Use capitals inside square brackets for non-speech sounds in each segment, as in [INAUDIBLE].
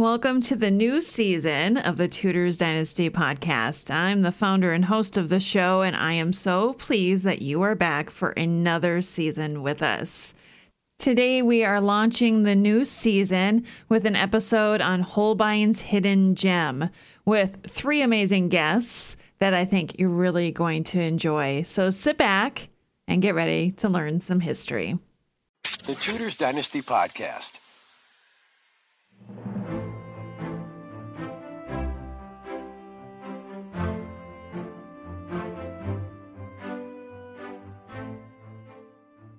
Welcome to the new season of the Tudors Dynasty podcast. I'm the founder and host of the show, and I am so pleased that you are back for another season with us. Today, we are launching the new season with an episode on Holbein's Hidden Gem with three amazing guests that I think you're really going to enjoy. So sit back and get ready to learn some history. The Tudors Dynasty Podcast.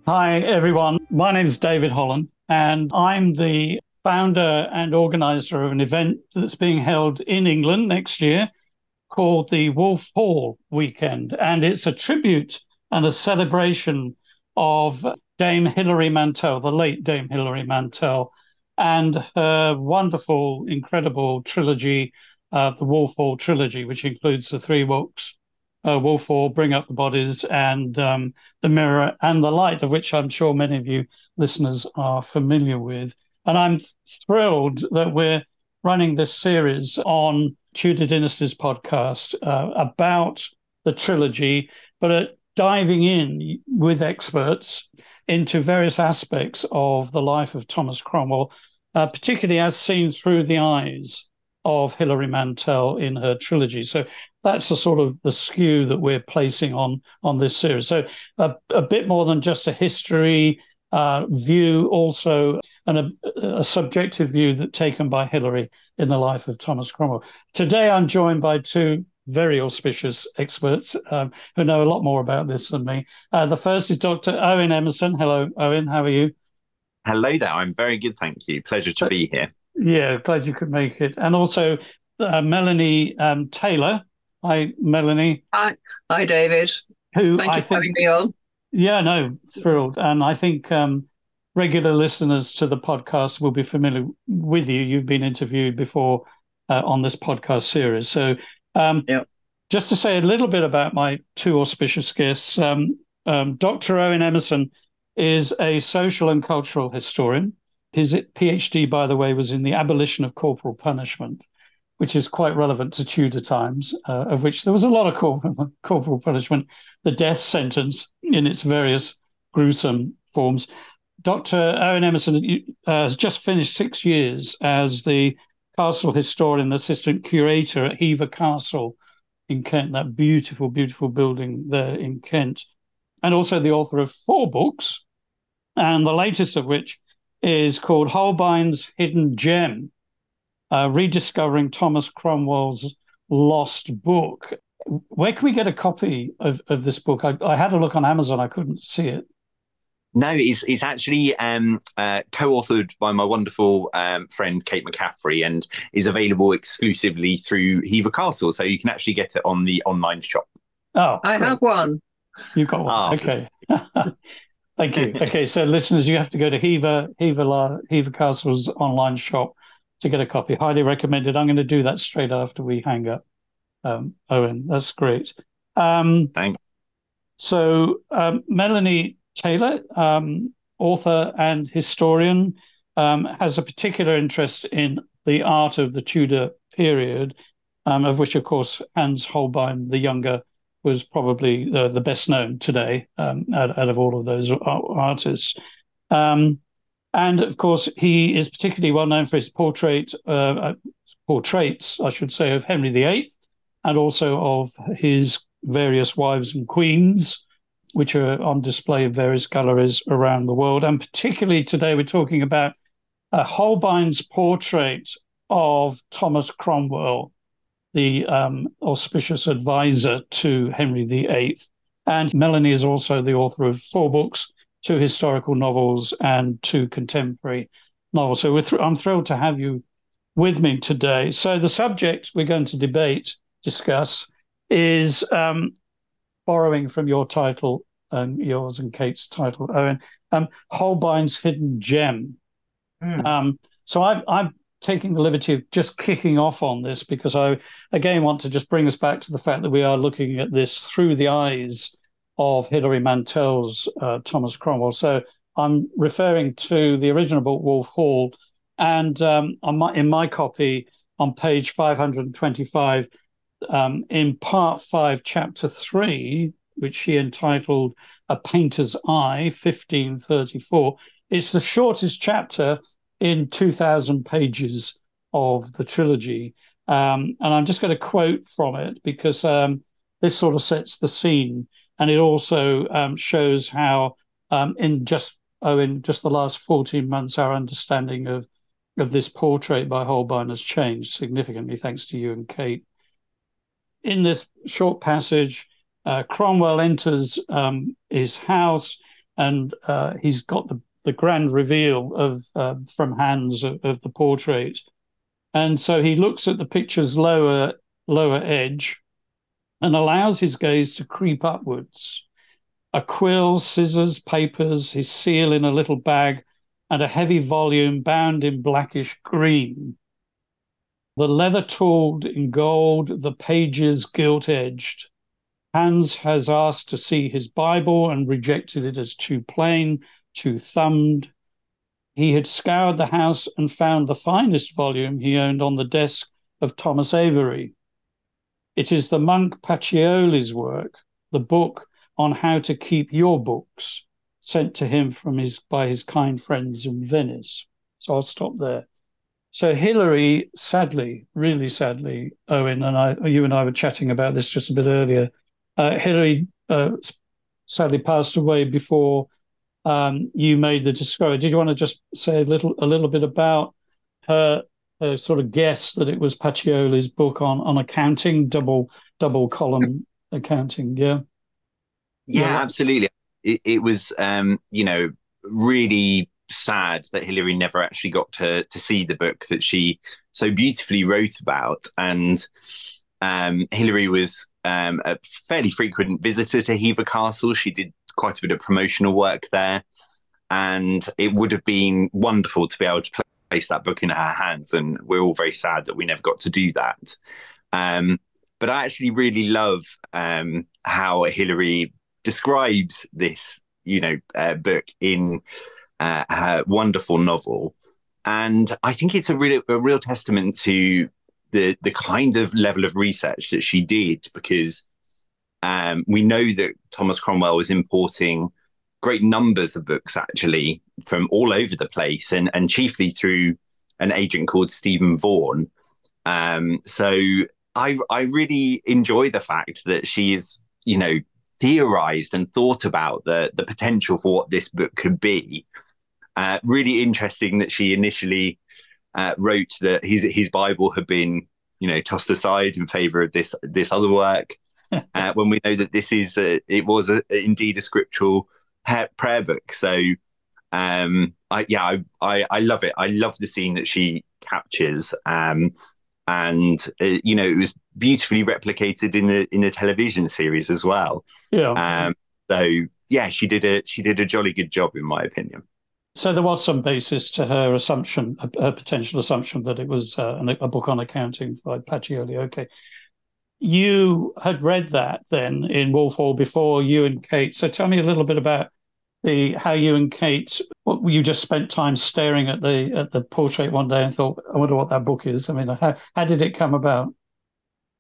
Hi, everyone. My name is David Holland, and I'm the founder and organizer of an event that's being held in England next year called the Wolf Hall Weekend. And it's a tribute and a celebration of Dame Hilary Mantel, the late Dame Hilary Mantel, and her wonderful, incredible trilogy, uh, the Wolf Hall trilogy, which includes the three books uh, Wolf Hall, Bring Up the Bodies, and um, The Mirror and the Light, of which I'm sure many of you listeners are familiar with. And I'm thrilled that we're running this series on Tudor Dynasty's podcast uh, about the trilogy, but uh, diving in with experts into various aspects of the life of Thomas Cromwell, uh, particularly as seen through the eyes of Hilary Mantel in her trilogy. So that's the sort of the skew that we're placing on on this series. So a, a bit more than just a history uh, view, also an, a, a, subjective view that taken by Hilary in the life of Thomas Cromwell. Today, I'm joined by two very auspicious experts um, who know a lot more about this than me. Uh, the first is Dr. Owen Emmerson. Hello, Owen. How are you? Hello there. I'm very good, thank you. Pleasure so, to be here. Yeah, glad you could make it. And also uh, Melanie um, Taylor. Hi, Melanie. Hi, hi, David. Who Thank I you for think, having me on. Yeah, no, thrilled. And I think um, regular listeners to the podcast will be familiar with you. You've been interviewed before uh, on this podcast series. So, um, yep. just to say a little bit about my two auspicious guests, um, um Dr. Owen Emmerson is a social and cultural historian. His PhD, by the way, was in the abolition of corporal punishment which is quite relevant to Tudor times, uh, of which there was a lot of corporal, [LAUGHS] corporal punishment, the death sentence in its various gruesome forms. Dr. Owen Emmerson uh, has just finished six years as the castle historian, assistant curator at Hever Castle in Kent, that beautiful, beautiful building there in Kent, and also the author of four books, and the latest of which is called Holbein's Hidden Gem uh, rediscovering Thomas Cromwell's lost book. Where can we get a copy of, of this book? I, I had a look on Amazon, I couldn't see it. No, it's it's actually um, uh, co-authored by my wonderful um, friend Kate McCaffrey, and is available exclusively through Hever Castle. So you can actually get it on the online shop. Oh, I great. have one. You've got one. Oh. Okay. [LAUGHS] Thank you. [LAUGHS] Okay, so listeners, you have to go to Hever Hever Hever Castle's online shop to get a copy. Highly recommended. I'm going to do that straight after we hang up. Um, Owen, that's great. Um, Thanks. So, um, Melanie Taylor, um, author and historian, um, has a particular interest in the art of the Tudor period, um, of which, of course, Hans Holbein the Younger was probably the, the best known today out, out, of all of those artists. Um, and of course, he is particularly well known for his portrait, uh, uh portraits, I should say, of Henry VIII, and also of his various wives and queens, which are on display in various galleries around the world. And particularly today, we're talking about Holbein's portrait of Thomas Cromwell, the um, auspicious advisor to Henry VIII. And Melanie is also the author of four books two historical novels and two contemporary novels. So th- I'm thrilled to have you with me today. So the subject we're going to debate, discuss, is um, borrowing from your title and yours and Kate's title, Owen, um, Holbein's Hidden Gem. Mm. Um, so I, I'm taking the liberty of just kicking off on this because I, again, want to just bring us back to the fact that we are looking at this through the eyes of Hilary Mantel's uh, Thomas Cromwell. So I'm referring to the original book, Wolf Hall, And um, my, in my copy, on page 525, um, in part five, chapter three, which she entitled A Painter's Eye, 1534, it's the shortest chapter in 2,000 pages of the trilogy. Um, and I'm just going to quote from it because um, this sort of sets the scene. And it also um, shows how, um, in just oh, in just the last 14 months, our understanding of of this portrait by Holbein has changed significantly, thanks to you and Kate. In this short passage, uh, Cromwell enters um, his house and uh, he's got the, the grand reveal of uh, from Hans of, of, the portrait. And so he looks at the picture's lower lower edge and allows his gaze to creep upwards. A quill, scissors, papers, his seal in a little bag, and a heavy volume bound in blackish green. The leather tooled in gold, the pages gilt edged. Hans has asked to see his Bible and rejected it as too plain, too thumbed. He had scoured the house and found the finest volume he owned on the desk of Thomas Avery. It is the monk Pacioli's work, the book on how to keep your books, sent to him from his by his kind friends in Venice. So I'll stop there. So Hilary, sadly, really sadly, Owen and I, you and I were chatting about this just a bit earlier. Uh, Hilary uh, sadly passed away before um, you made the discovery. Did you want to just say a little, a little bit about her, her sort of guess that it was Pacioli's book on on accounting, double double column [LAUGHS] accounting? Yeah. Yeah, yeah. absolutely it, it was um, you know really sad that Hilary never actually got to to see the book that she so beautifully wrote about. And um, Hilary was um, a fairly frequent visitor to Hever Castle. She did quite a bit of promotional work there, and it would have been wonderful to be able to place that book in her hands. And we're all very sad that we never got to do that. Um, but I actually really love um, how Hilary describes this, you know, uh, book in uh, her wonderful novel, and I think it's a real a real testament to the the kind of level of research that she did because um, we know that Thomas Cromwell was importing great numbers of books actually from all over the place and and chiefly through an agent called Stephen Vaughan. Um, so I I really enjoy the fact that she is you know theorized and thought about the the potential for what this book could be. Uh, really interesting that she initially uh, wrote that his his Bible had been you know tossed aside in favor of this this other work. [LAUGHS] uh, when we know that this is a, it was a, indeed a scriptural prayer book. So um, I yeah I, I, I love it. I love the scene that she captures. Um, and uh, you know it was beautifully replicated in the in the television series as well. Yeah. Um, so yeah, she did a she did a jolly good job in my opinion. So there was some basis to her assumption, her potential assumption that it was uh, a book on accounting by Pacioli. Okay, you had read that then in Wolf Hall before you and Kate. So tell me a little bit about the how you and Kate what, you just spent time staring at the at the portrait one day and thought, I wonder what that book is. I mean, how how did it come about?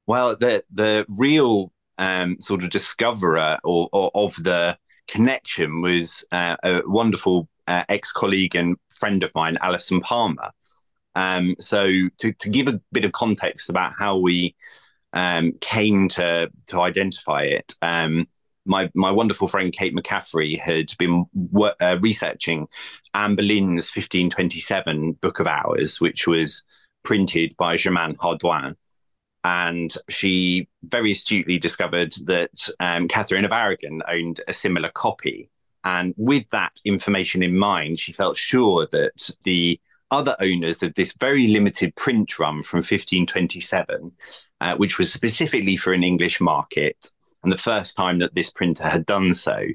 Well, the the real um, sort of discoverer or, or, of the connection was uh, a wonderful uh, ex colleague and friend of mine, Alison Palmer. Um, so to to give a bit of context about how we um, came to to identify it. Um, my my wonderful friend Kate McCaffrey had been uh, researching Anne Boleyn's 1527 Book of Hours, which was printed by Germain Hardouin. And she very astutely discovered that um, Catherine of Aragon owned a similar copy. And with that information in mind, she felt sure that the other owners of this very limited print run from 1527, uh, which was specifically for an English market, and the first time that this printer had done so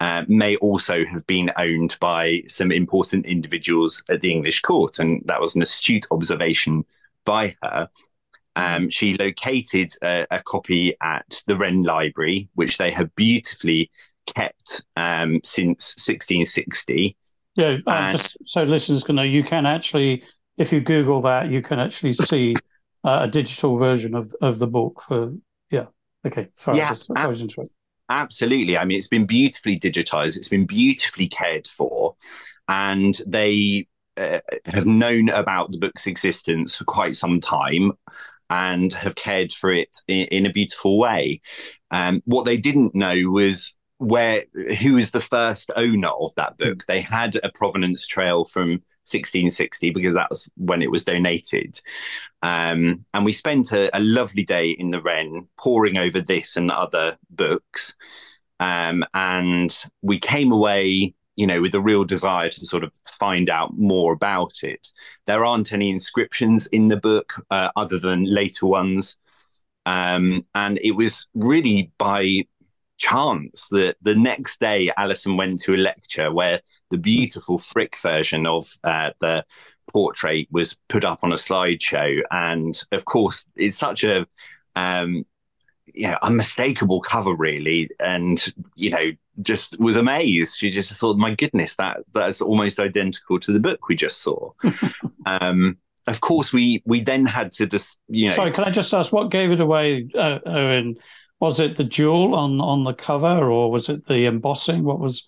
uh, may also have been owned by some important individuals at the English court. And that was an astute observation by her. Um, she located a, a, copy at the Wren Library, which they have beautifully kept um, since 1660. Yeah, uh, just so listeners can know, you can actually if you Google that, you can actually see uh, a digital version of of the book. For yeah, okay, sorry, Yeah, I was, I was interrupted. Absolutely. I mean, it's been beautifully digitized. It's been beautifully cared for, and they uh, have known about the book's existence for quite some time, and have cared for it in, in a beautiful way. Um, what they didn't know was where who was the first owner of that book. They had a provenance trail from 1660 because that was when it was donated. Um, and we spent a, a lovely day in the Wren poring over this and other books. Um, and we came away, you know, with a real desire to sort of find out more about it. There aren't any inscriptions in the book uh, other than later ones. Um, and it was really by chance that the next day Alison went to a lecture where the beautiful Frick version of uh, the portrait was put up on a slideshow, and of course it's such a um, you know unmistakable cover, really, and you know just was amazed. She just thought, my goodness, that that's almost identical to the book we just saw. [LAUGHS] um, of course, we we then had to just you know. Sorry, can I just ask what gave it away, uh, Owen? Was it the jewel on on the cover, or was it the embossing? What was,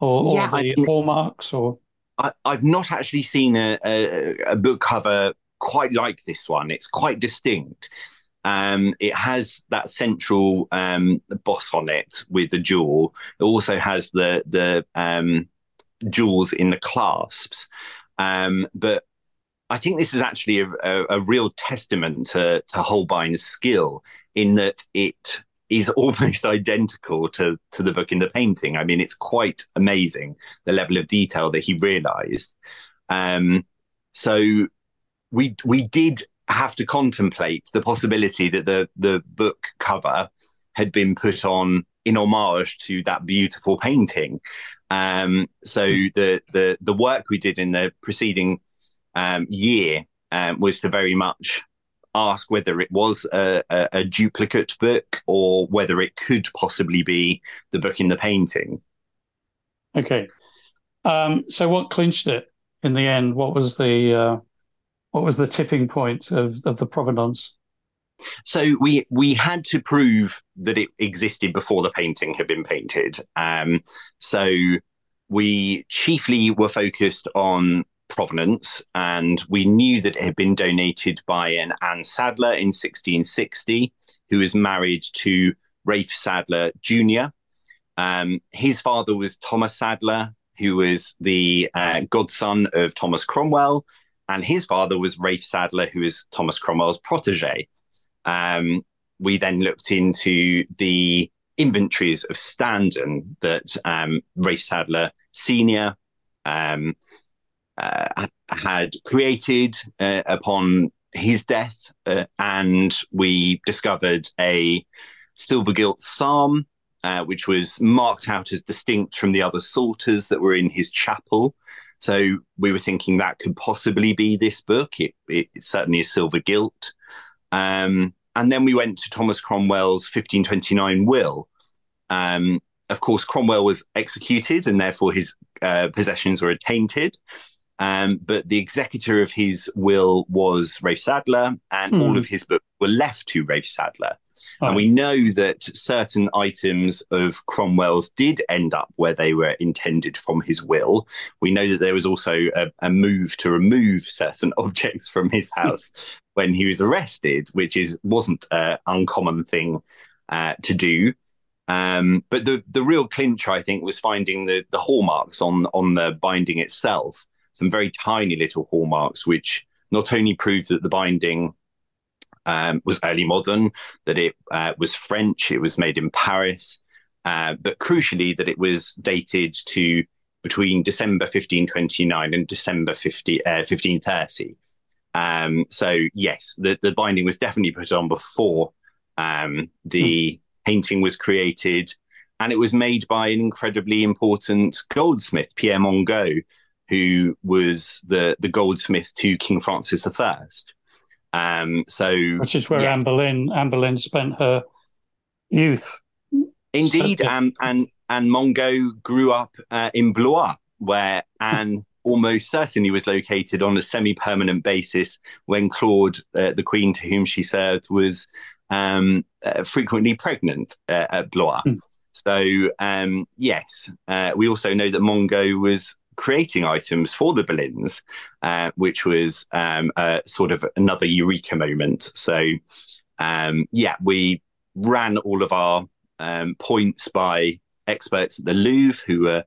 or, or Yeah, I the think- hallmarks, or I, I've not actually seen a, a, a book cover quite like this one. It's quite distinct. Um, it has that central um, boss on it with the jewel. It also has the the um, jewels in the clasps. Um, but I think this is actually a, a, a real testament to, to Holbein's skill in that it is [LAUGHS] almost identical to, to the book in the painting. I mean, it's quite amazing the level of detail that he realized. Um, so we we did have to contemplate the possibility that the the book cover had been put on in homage to that beautiful painting. Um, so the the the work we did in the preceding um, year um, was to very much ask whether it was a, a, a duplicate book or whether it could possibly be the book in the painting. okay? Um, so what clinched it in the end? What was the uh, what was the tipping point of of the provenance? So we we had to prove that it existed before the painting had been painted. Um, so we chiefly were focused on provenance, and we knew that it had been donated by an Anne Sadler in 1660, who was married to Rafe Sadler Jr. Um, his father was Thomas Sadler, who was the uh, godson of Thomas Cromwell, and his father was Rafe Sadler, who was Thomas Cromwell's protege. Um, we then looked into the inventories of Standon that um, Rafe Sadler Senior um, uh, had created uh, upon his death, uh, and we discovered a silver gilt psalm, uh, which was marked out as distinct from the other psalters that were in his chapel. So we were thinking that could possibly be this book. It, it certainly is silver gilt. Um, and then we went to Thomas Cromwell's 1529 will. Um, of course, Cromwell was executed and therefore his uh, possessions were attainted. Um, but the executor of his will was Rafe Sadler, and Hmm. all of his books were left to Rafe Sadler. And we know that certain items of Cromwell's did end up where they were intended from his will. We know that there was also a, a move to remove certain [LAUGHS] objects from his house when he was arrested, which is wasn't an uncommon thing uh, to do. Um, but the the real clincher, I think, was finding the the hallmarks on on the binding itself. Some very tiny little hallmarks, which not only proved that the binding um, was early modern, that it uh, was French, it was made in Paris, uh, but crucially that it was dated to between December 1529 and December 50, uh, 1530. Um, so yes, the, the binding was definitely put on before um, the painting was created, and it was made by an incredibly important goldsmith, Pierre Mangot, who was the the goldsmith to King Francis I. Um, so Which is where. Anne Boleyn Anne Boleyn spent her youth. Indeed, So- um, and and Mangot grew up uh, in Blois, where Anne [LAUGHS] almost certainly was located on a semi-permanent basis when Claude, uh, the queen to whom she served, was um, uh, frequently pregnant uh, at Blois. Mm. So um, yes, uh, we also know that Mangot was creating items for the Boleyns, uh, which was um, sort of another eureka moment. So um, yeah, we ran all of our um, points by experts at the Louvre who were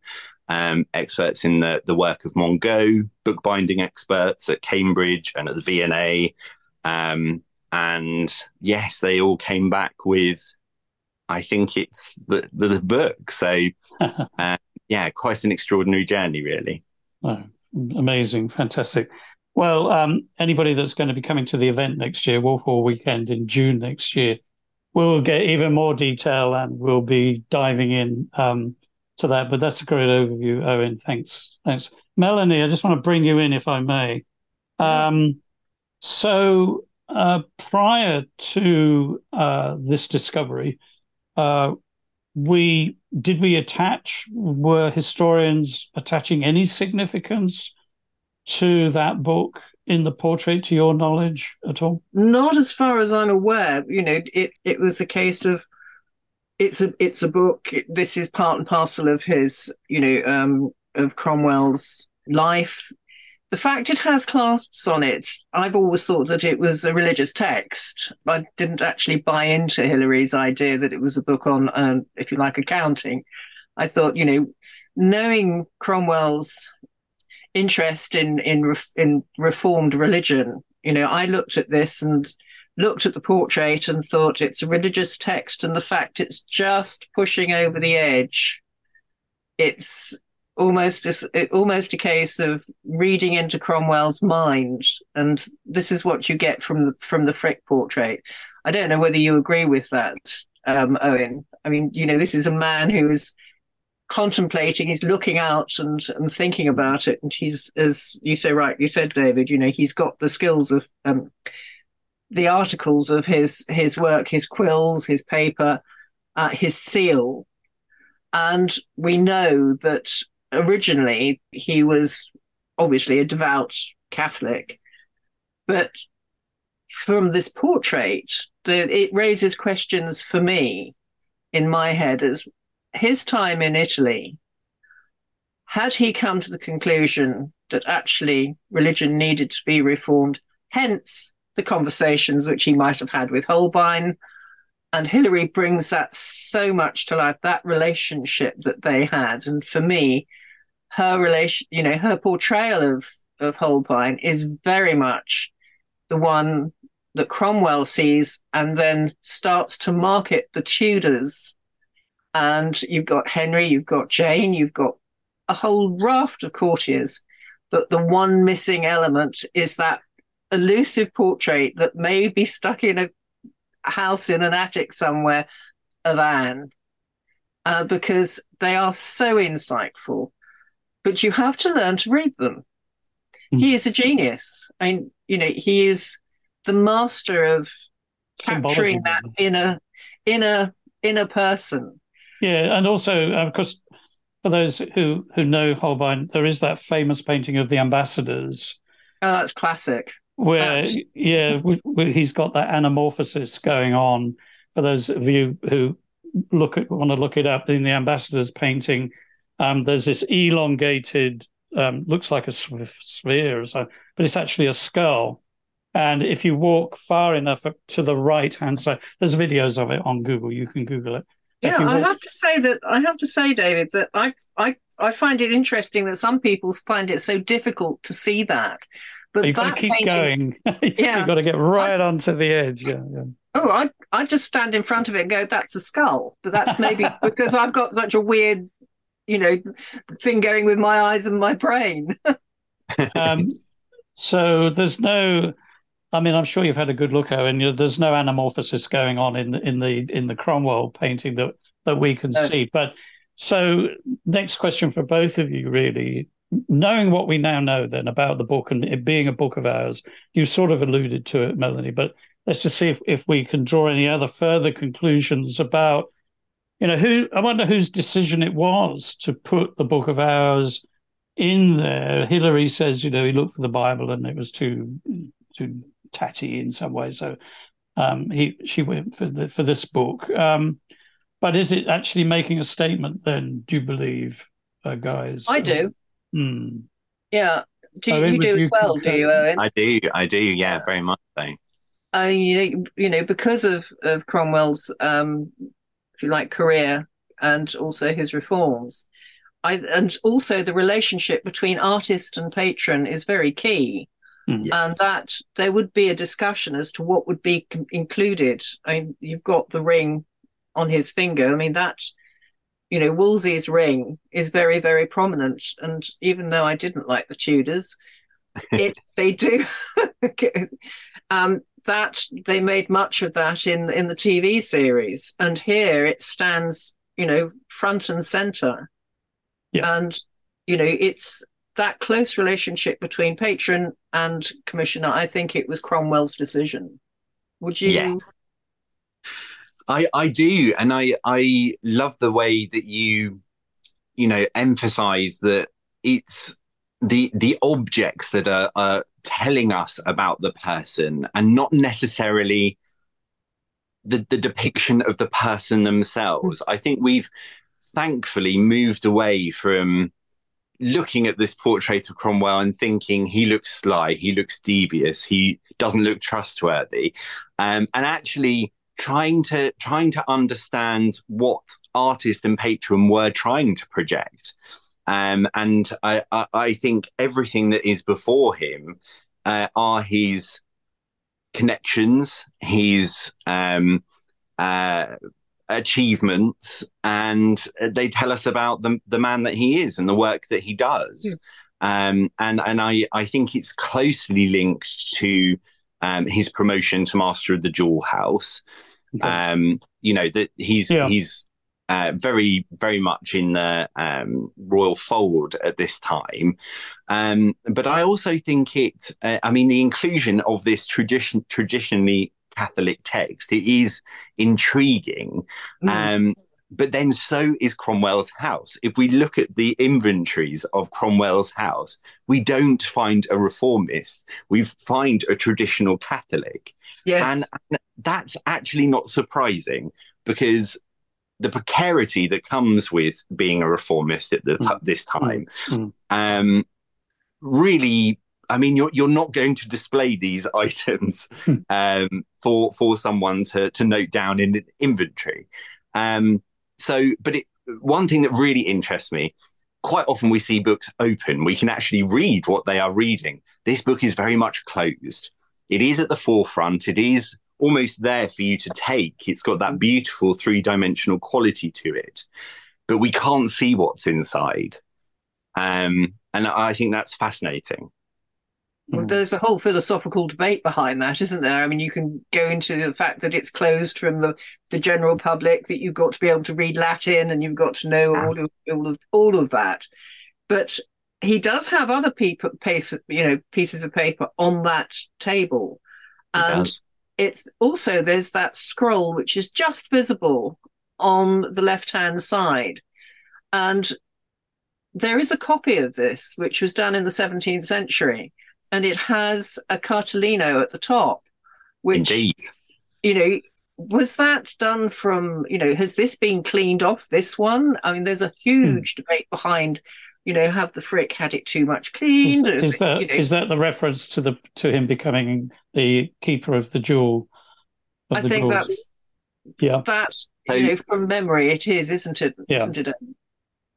um, experts in the, the work of Mangot, bookbinding experts at Cambridge and at the V&A. Um, and yes, they all came back with, I think it's the, the, the book. So, [LAUGHS] uh, yeah, quite an extraordinary journey, really. Oh, amazing, fantastic. Well, um, anybody that's going to be coming to the event next year, Wolf Hall Weekend in June next year, we'll get even more detail and we'll be diving in um, to that. But that's a great overview, Owen. Thanks. Thanks. Melanie, I just want to bring you in, if I may. Um, so, uh, prior to uh, this discovery, uh, we did we attach were historians attaching any significance to that book in the portrait to your knowledge at all? Not as far as i'm aware. You know it it was a case of it's a it's a book this is part and parcel of his you know um of cromwell's life the fact it has clasps on it i've always thought that it was a religious text i didn't actually buy into hilary's idea that it was a book on um, if you like accounting i thought you know knowing cromwell's interest in in in reformed religion. You know, I looked at this and looked at the portrait and thought it's a religious text, and the fact it's just pushing over the edge. It's almost a, almost a case of reading into Cromwell's mind, and this is what you get from the from the Frick portrait. I don't know whether you agree with that, um, Owen. I mean, you know, this is a man who is contemplating, he's looking out and, and thinking about it. And he's, as you so rightly said, David, you know, he's got the skills of um, the articles of his his work, his quills, his paper, uh, his seal. And we know that originally he was obviously a devout Catholic, but from this portrait, the, it raises questions for me in my head as his time in Italy, had he come to the conclusion that actually religion needed to be reformed, hence the conversations which he might have had with Holbein. And Hilary brings that so much to life, that relationship that they had. And for me, her relation, you know, her portrayal of, of Holbein is very much the one that Cromwell sees and then starts to market the Tudors and you've got Henry, you've got Jane, you've got a whole raft of courtiers. But the one missing element is that elusive portrait that may be stuck in a house in an attic somewhere of Anne, uh, because they are so insightful. But you have to learn to read them. Mm. He is a genius. I mean, you know, he is the master of capturing that inner, inner, inner person yeah, and also, of course, for those who who know Holbein, there is that famous painting of the ambassadors. Oh, that's classic. Where, that's... yeah, [LAUGHS] he's got that anamorphosis going on. For those of you who look at want to look it up in the ambassadors painting, um, there's this elongated, um, looks like a sphere or so, but it's actually a skull. And if you walk far enough to the right hand side, there's videos of it on Google. You can Google it. Yeah, I have to say that I have to say, David, that I I I find it interesting that some people find it so difficult to see that. But you've got to keep painting, going. [LAUGHS] yeah, you've got to get right I, onto the edge. Yeah, yeah. Oh, I I just stand in front of it and go, "That's a skull." But that's maybe [LAUGHS] because I've got such a weird, you know, thing going with my eyes and my brain. [LAUGHS] um, so there's no I mean, I'm sure you've had a good look, Owen. You know, there's no anamorphosis going on in the, in the in the Cromwell painting that that we can no. see. But so, next question for both of you, really, knowing what we now know then about the book and it being a book of hours, you sort of alluded to it, Melanie. But let's just see if if we can draw any other further conclusions about, you know, who I wonder whose decision it was to put the book of hours in there, Hilary says, you know, he looked for the Bible and it was too too tatty in some way, so um, he she went for the for this book. Um, but is it actually making a statement? Then do you believe, uh, guys? I do. Hmm. Yeah. Do Owen, you would do you as well? Do you, Owen? I do, I do, yeah, very much so. uh, you know, you know, because of of Cromwell's, um, if you like, career and also his reforms, I and also the relationship between artist and patron is very key, Hmm. and that there would be a discussion as to what would be com- included. I mean, you've got the ring on his finger. I mean that. You know, Wolsey's ring is very, very prominent, and even though I didn't like the Tudors, [LAUGHS] it they do [LAUGHS] um, that they made much of that in in the TV series, and here it stands, you know, front and center. Yeah. And you know, it's that close relationship between patron and commissioner. I think it was Cromwell's decision. Would you? Yes. I I do, and I I love the way that you, you know, emphasize that it's the the objects that are, are telling us about the person, and not necessarily the the depiction of the person themselves. I think we've thankfully moved away from looking at this portrait of Cromwell and thinking he looks sly, he looks devious, he doesn't look trustworthy, um, and actually trying to trying to understand what artist and patron were trying to project. Um, and I, I, I think everything that is before him uh, are his connections, his um, uh, achievements, and they tell us about the the man that he is and the work that he does. Um, and and I I think it's closely linked to um, his promotion to Master of the Jewel House. Okay. Um, you know that he's Yeah. he's uh, very very much in the um, royal fold at this time. Um, but I also think it. Uh, I mean, the inclusion of this tradition traditionally Catholic text it is intriguing. Mm. Um, but then so is Cromwell's house. If we look at the inventories of Cromwell's house, we don't find a reformist. We find a traditional Catholic. yes. And, and that's actually not surprising because the precarity that comes with being a reformist at the t- Mm. this time Mm. um, really I mean, you're you're not going to display these [LAUGHS] items Hmm. um, for for someone to to note down in an inventory. Um, so, but it, one thing that really interests me, quite often we see books open. We can actually read what they are reading. This book is very much closed. It is at the forefront. It is almost there for you to take. It's got that beautiful three dimensional quality to it, but we can't see what's inside. Um, and I think that's fascinating. Well, Mm. there's a whole philosophical debate behind that, isn't there? I mean, you can go into the fact that it's closed from the, the general public, that you've got to be able to read Latin and you've got to know Yeah. all of all of all of that. But he does have other people, paper, you know, pieces of paper on that table, He and does. It's also there's that scroll which is just visible on the left hand side, and there is a copy of this which was done in the 17th century and it has a cartellino at the top which Indeed. you know was that done from you know has this been cleaned off this one? I mean there's a hmm. huge debate behind you know have the frick had it too much cleaned Or is it, that you know, is that the reference to the to him becoming the keeper of the jewel? Of i the think jewels? that's yeah. that So- you know from memory it is isn't it Yeah. not it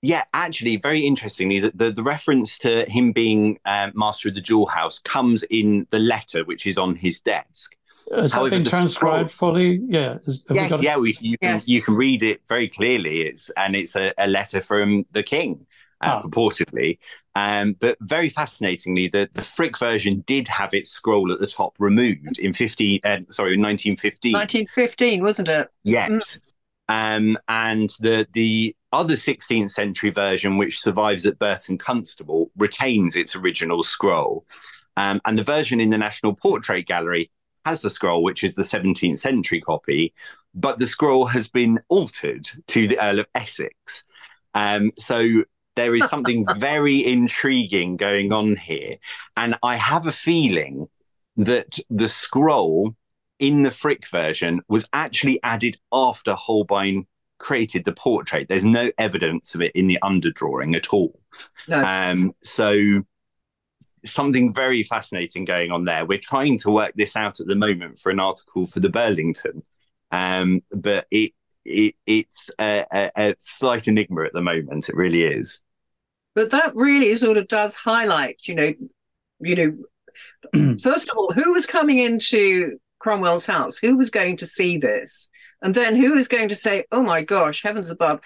Yeah, actually, very interestingly, the, the, the reference to him being um, master of the jewel house comes in the letter which is on his desk. Has that been the transcribed fully? Yeah. Is- have we yes, got yeah, we, you can you can read it very clearly. It's and it's a, a letter from the king, uh, Ah. purportedly. Um, but very fascinatingly, the the Frick version did have its scroll at the top removed in fifty. Uh, sorry, in nineteen fifteen. 1915 wasn't it Yes. Um, and the the other 16th century version, which survives at Burton Constable, retains its original scroll. Um, and the version in the National Portrait Gallery has the scroll, which is the 17th century copy, but the scroll has been altered to the Earl of Essex. Um, so there is something very intriguing going on here. And I have a feeling that the scroll in the Frick version was actually added after Holbein created the portrait. There's no evidence of it in the underdrawing at all. No. Um, so something very fascinating going on there. We're trying to work this out at the moment for an article for the Burlington, um, but it, it it's a, a, a slight enigma at the moment. It really is. But that really sort of does highlight, you know, you know, mm. first of all, who was coming into Cromwell's house? Who was going to see this? And then who is going to say, "Oh my gosh, heavens above,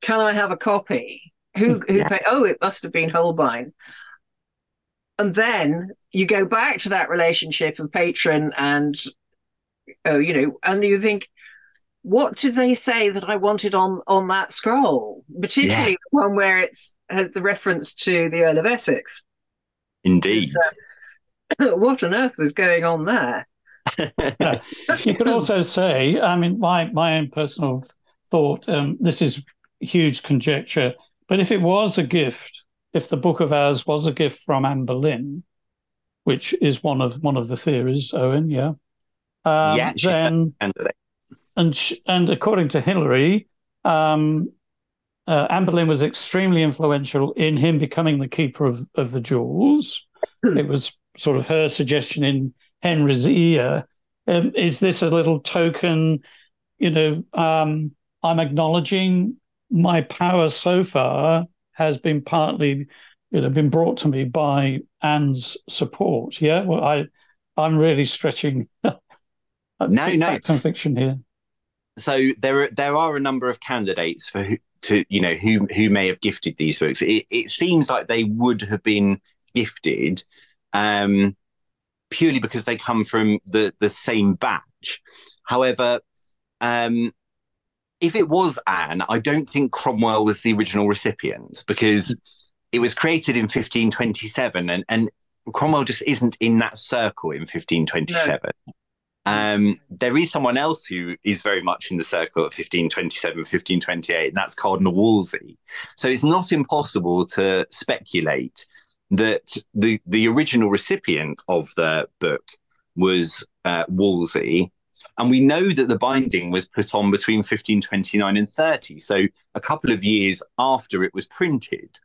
can I have a copy?" Who mm, who Yeah. oh, it must have been Holbein. And then you go back to that relationship of patron and oh, you know, and you think, what did they say that I wanted on on that scroll? Particularly the one where it's uh, the reference to the Earl of Essex. Indeed. So, [CLEARS THROAT] what on earth was going on there? Yeah. [LAUGHS] You could also say, I mean, my my own personal thought. Um, this is huge conjecture, but if it was a gift, if the Book of Hours was a gift from Anne Boleyn, which is one of one of the theories, Owen, yeah, um, Yeah, she's then and and sh- and according to Hilary, um, uh, Anne Boleyn was extremely influential in him becoming the keeper of, of the jewels. it was sort of her suggestion in Henry's ear. Um, is this a little token? You know, um, I'm acknowledging my power so far has been partly, you know, been brought to me by Anne's support. Yeah, well, I, I'm really stretching. [LAUGHS] No, no. fact and fiction here. So there are there are a number of candidates for who to you know who who may have gifted these books. It, it seems like they would have been gifted um, purely because they come from the the same batch. However, um, if it was Anne, I don't think Cromwell was the original recipient because it was created in 1527 and and Cromwell just isn't in that circle in 1527. Um, there is someone else who is very much in the circle at 1527, 1528, and that's Cardinal Wolsey. So it's not impossible to speculate that the, the original recipient of the book was uh, Wolsey. And we know that the binding was put on between 1529 and 30, so a couple of years after it was printed.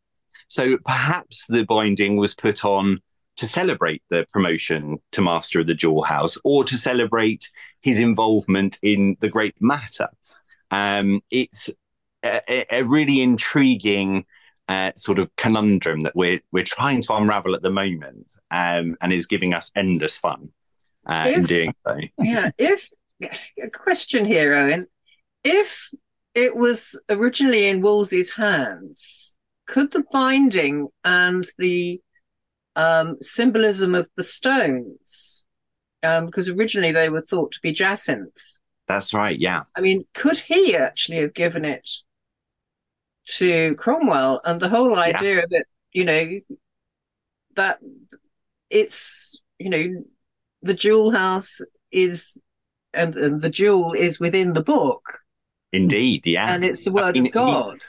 So perhaps the binding was put on to celebrate the promotion to Master of the Jewel House or to celebrate his involvement in the great matter. Um, it's a, a- really intriguing uh, sort of conundrum that we're we're trying to unravel at the moment, um, and is giving us endless fun uh, in doing so. yeah if a question here owen if it was originally in wolsey's hands could the binding and the um, symbolism of the stones um, because originally they were thought to be jacinth That's right. Yeah. i mean could he actually have given it to cromwell and the whole idea that you know that it's you know the jewel house is and, and the jewel is within the book Indeed. Yeah. and it's the I word mean, of god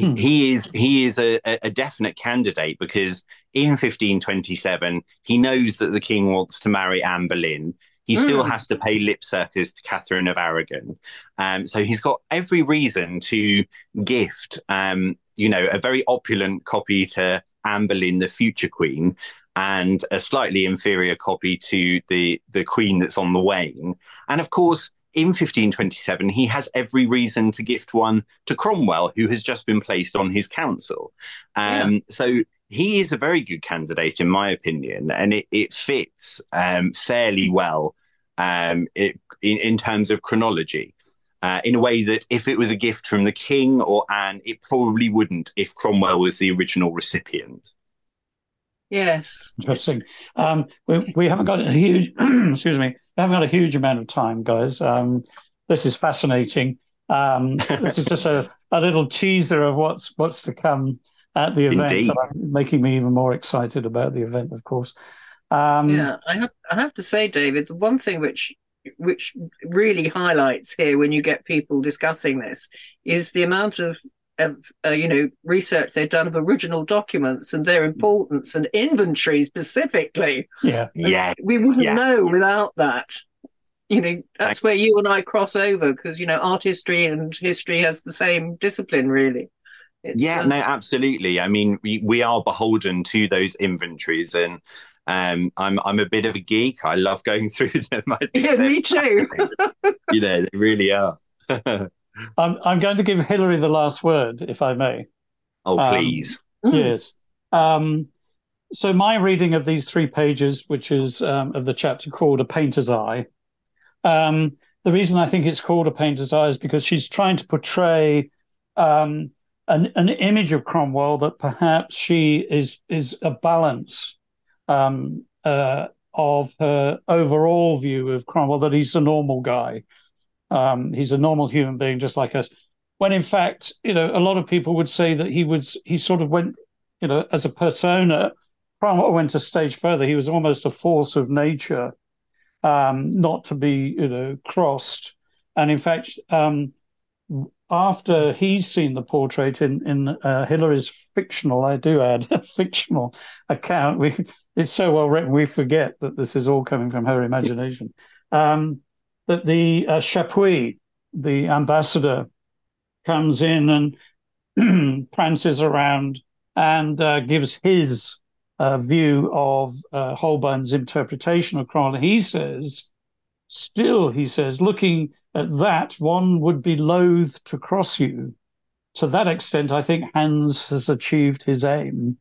Hmm. he is he is a, a definite candidate because in 1527 he knows that the king wants to marry Anne Boleyn. He still Hmm. has to pay lip service to Catherine of Aragon. Um, so he's got every reason to gift, um, you know, a very opulent copy to Anne Boleyn, the future queen, and a slightly inferior copy to the the queen that's on the wane. And of course, in 1527, he has every reason to gift one to Cromwell, who has just been placed on his council. Um, So he is a very good candidate, in my opinion, and it, it fits um, fairly well um, it, in, in terms of chronology. Uh, in a way that if it was a gift from the king or Anne, it probably wouldn't if Cromwell was the original recipient. yes Interesting. Um, we, we haven't got a huge, [CLEARS THROAT] excuse me, we haven't got a huge amount of time, guys. Um, this is fascinating. Um, [LAUGHS] this is just a, a little teaser of what's what's to come at the event, making me even more excited about the event, of course. Um, yeah i have i have to say david the one thing which which really highlights here when you get people discussing this is the amount of of uh, you know research they've done of original documents and their importance and inventory specifically. Yeah, yeah, we wouldn't yeah. know without that. You know, that's where you and I cross over because you know art history and history has the same discipline, really. It's, yeah, uh, no, absolutely. I mean, we, we are beholden to those inventories, and um, I'm I'm a bit of a geek. I love going [LAUGHS] through them. yeah, me too. you know, they really are. [LAUGHS] I'm I'm going to give Hilary the last word, if I may. Oh, please. Um, yes. Um, so my reading of these three pages, which is um, of the chapter called "A Painter's Eye," um, the reason I think it's called "A Painter's Eye" is because she's trying to portray um, an an image of Cromwell that perhaps she is is a balance um, uh, of her overall view of Cromwell that he's a normal guy um, he's a normal human being, just like us. When in fact, you know, a lot of people would say that he was he sort of went, you know, as a persona. Cromwell went a stage further. He was almost a force of nature, um, not to be, you know, crossed. And in fact, um, after he's seen the portrait in in uh, Hilary's fictional, I do add, [LAUGHS] fictional account. We it's so well written, we forget that this is all coming from her imagination. Um, that the uh, Chapuys, the ambassador, comes in and [CLEARS THROAT] prances around and uh, gives his uh, view of uh, Holbein's interpretation of Cromwell. He says, still, he says, looking at that, one would be loath to cross you. To that extent, I think Hans has achieved his aim.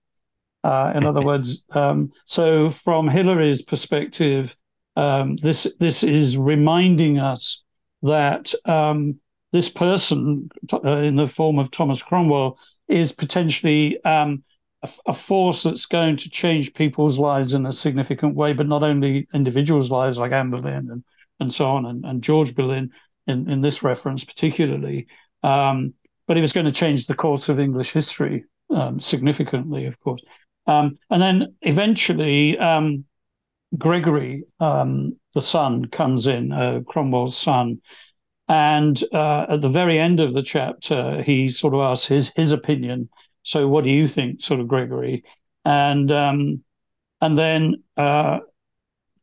Uh, in other words, um, so from Hilary's perspective, um, this this is reminding us that um, this person, uh, in the form of Thomas Cromwell, is potentially um, a, a, force that's going to change people's lives in a significant way, but not only individuals' lives like Anne Boleyn and, and so on, and, and George Boleyn in, in this reference particularly. Um, but he was going to change the course of English history um, significantly, of course. Um, and then eventually, Gregory, um, the son, comes in, uh, Cromwell's son, and uh, at the very end of the chapter, he sort of asks his his opinion. So, what do you think, sort of Gregory? And um, and then uh,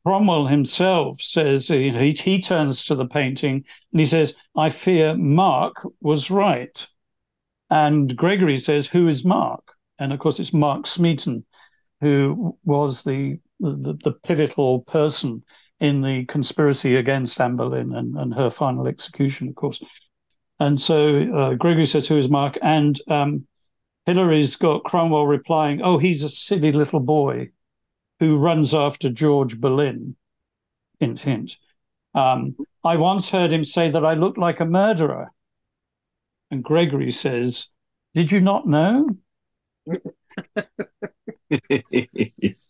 Cromwell himself says he he turns to the painting and he says, "I fear Mark was right." And Gregory says, "Who is Mark?" And of course, it's Mark Smeaton, who was the the, the pivotal person in the conspiracy against Anne Boleyn and, and her final execution, of course. And so uh, Gregory says, Who is Mark? And um, Hilary's got Cromwell replying, Oh, he's a silly little boy who runs after George Boleyn. Hint, hint. Um, I once heard him say that I looked like a murderer. And Gregory says, Did you not know? [LAUGHS]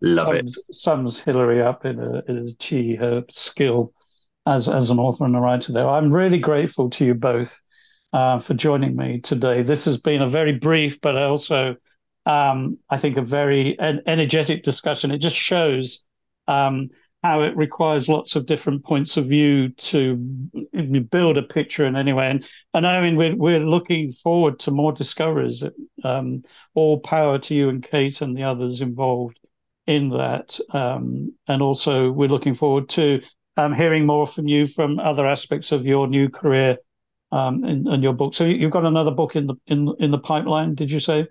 Love sums, it. Sums Hilary up in a, in a T, her skill as as an author and a writer there. I'm really grateful to you both uh, for joining me today. This has been a very brief, but also um, I think a very en- energetic discussion. It just shows um, how it requires lots of different points of view to build a picture in any way. And, and I mean, we're, we're looking forward to more discoveries. Um, all power to you and Kate and the others involved in that. Um, and also, we're looking forward to um, hearing more from you from other aspects of your new career um, in, in your book. So you've got another book in the in in the pipeline, did you say?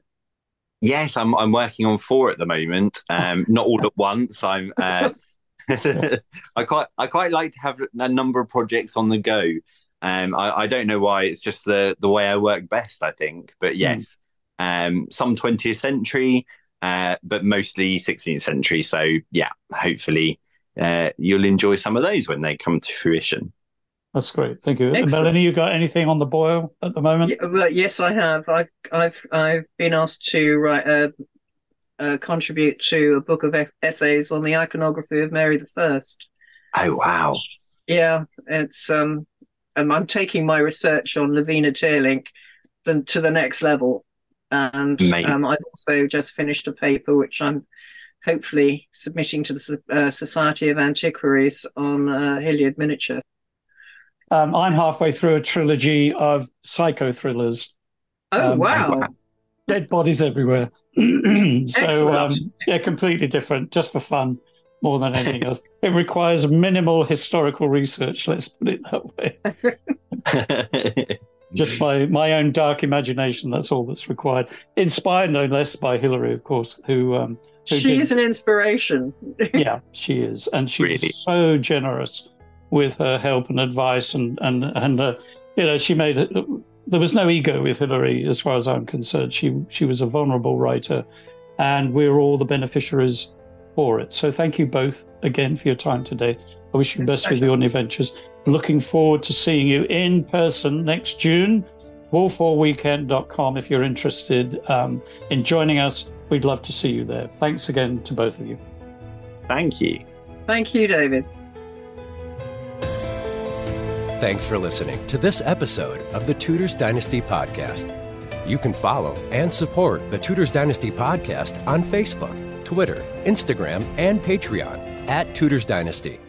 Yes, I'm I'm working on four at the moment. Um, not all at once. I'm uh, [LAUGHS] [LAUGHS] I quite I quite like to have a number of projects on the go. Um, I, I don't know why. It's just the the way I work best, I think. But hmm. yes, mm. um, some 20th century, uh, but mostly 16th century. So yeah, hopefully uh, you'll enjoy some of those when they come to fruition. That's great. Thank you. Excellent. Melanie, you got anything on the boil at the moment? Yeah, well, yes, I have. I've I've I've been asked to write a uh, contribute to a book of essays on the iconography of Mary the First. Oh wow! Yeah, it's um, um I'm taking my research on Levina Teerlinc then to the next level, and um, I've also just finished a paper which I'm hopefully submitting to the uh, Society of Antiquaries on uh, Hilliard miniature. Um, I'm halfway through a trilogy of psycho thrillers. Oh Um, wow! Dead bodies everywhere. [CLEARS THROAT] so um, yeah, completely different, just for fun more than anything else. It requires minimal historical research. Let's put it that way. [LAUGHS] Just my my own dark imagination. That's all that's required. Inspired no less by Hilary, of course, who um, who She did- is an inspiration. [LAUGHS] yeah, she is, and she's Really? so generous with her help and advice, and and and uh, you know, she made it. There was no ego with Hilary, as far as I'm concerned. She she was a vulnerable writer, and we're all the beneficiaries for it. So thank you both again for your time today. I wish you the It's best with your new ventures. Looking forward to seeing you in person next June. Wolfhallweekend.com if you're interested um, in joining us. We'd love to see you there. Thanks again to both of you. Thank you. Thank you, David. Thanks for listening to this episode of the Tudors Dynasty Podcast. You can follow and support the Tudors Dynasty Podcast on Facebook, Twitter, Instagram, and Patreon at Tudors Dynasty.